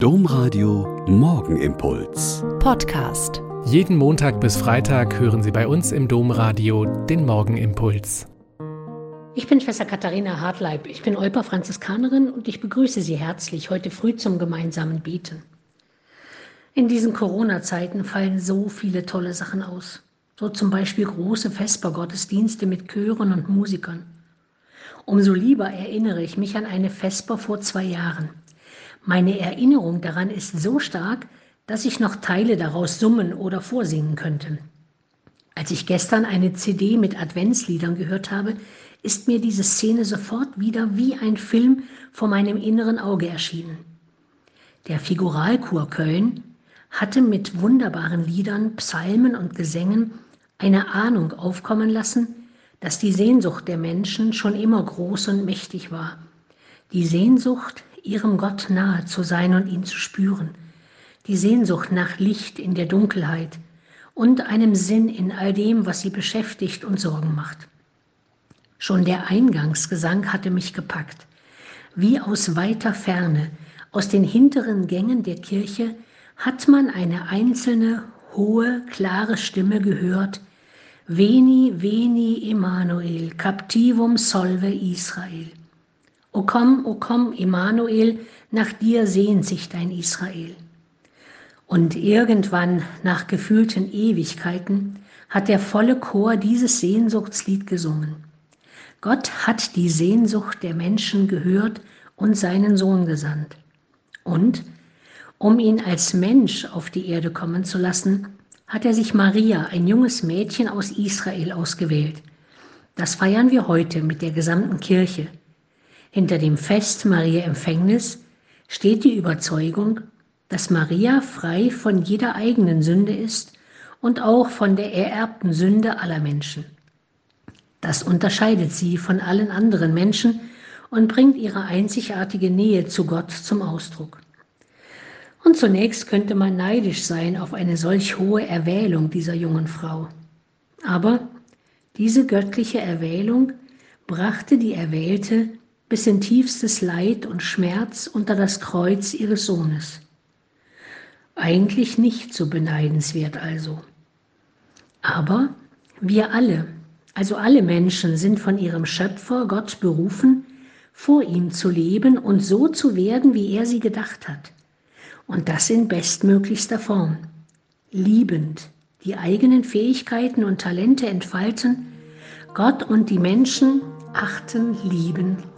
Domradio Morgenimpuls. Podcast. Jeden Montag bis Freitag hören Sie bei uns im Domradio den Morgenimpuls. Ich bin Schwester Katharina Hartleib. Ich bin Olper Franziskanerin und ich begrüße Sie herzlich heute früh zum gemeinsamen Beten. In diesen Corona-Zeiten fallen so viele tolle Sachen aus. So zum Beispiel große Vespergottesdienste mit Chören und Musikern. Umso lieber erinnere ich mich an eine Vesper vor zwei Jahren. Meine Erinnerung daran ist so stark, dass ich noch Teile daraus summen oder vorsingen könnte. Als ich gestern eine CD mit Adventsliedern gehört habe, ist mir diese Szene sofort wieder wie ein Film vor meinem inneren Auge erschienen. Der Figuralchor Köln hatte mit wunderbaren Liedern, Psalmen und Gesängen eine Ahnung aufkommen lassen, dass die Sehnsucht der Menschen schon immer groß und mächtig war. Die Sehnsucht, ihrem Gott nahe zu sein und ihn zu spüren, die Sehnsucht nach Licht in der Dunkelheit und einem Sinn in all dem, was sie beschäftigt und Sorgen macht. Schon der Eingangsgesang hatte mich gepackt. Wie aus weiter Ferne, aus den hinteren Gängen der Kirche, hat man eine einzelne, hohe, klare Stimme gehört, Veni, veni, Emmanuel, captivum solve Israel. O komm, o komm, Immanuel, nach dir sehnt sich dein Israel. Und irgendwann, nach gefühlten Ewigkeiten, hat der volle Chor dieses Sehnsuchtslied gesungen. Gott hat die Sehnsucht der Menschen gehört und seinen Sohn gesandt. Und, um ihn als Mensch auf die Erde kommen zu lassen, hat er sich Maria, ein junges Mädchen aus Israel, ausgewählt. Das feiern wir heute mit der gesamten Kirche. Hinter dem Fest Maria Empfängnis steht die Überzeugung, dass Maria frei von jeder eigenen Sünde ist und auch von der ererbten Sünde aller Menschen. Das unterscheidet sie von allen anderen Menschen und bringt ihre einzigartige Nähe zu Gott zum Ausdruck. Und zunächst könnte man neidisch sein auf eine solch hohe Erwählung dieser jungen Frau. Aber diese göttliche Erwählung brachte die Erwählte bis in tiefstes Leid und Schmerz unter das Kreuz ihres Sohnes. Eigentlich nicht so beneidenswert also. Aber wir alle, also alle Menschen, sind von ihrem Schöpfer Gott berufen, vor ihm zu leben und so zu werden, wie er sie gedacht hat. Und das in bestmöglichster Form. Liebend, die eigenen Fähigkeiten und Talente entfalten, Gott und die Menschen achten, lieben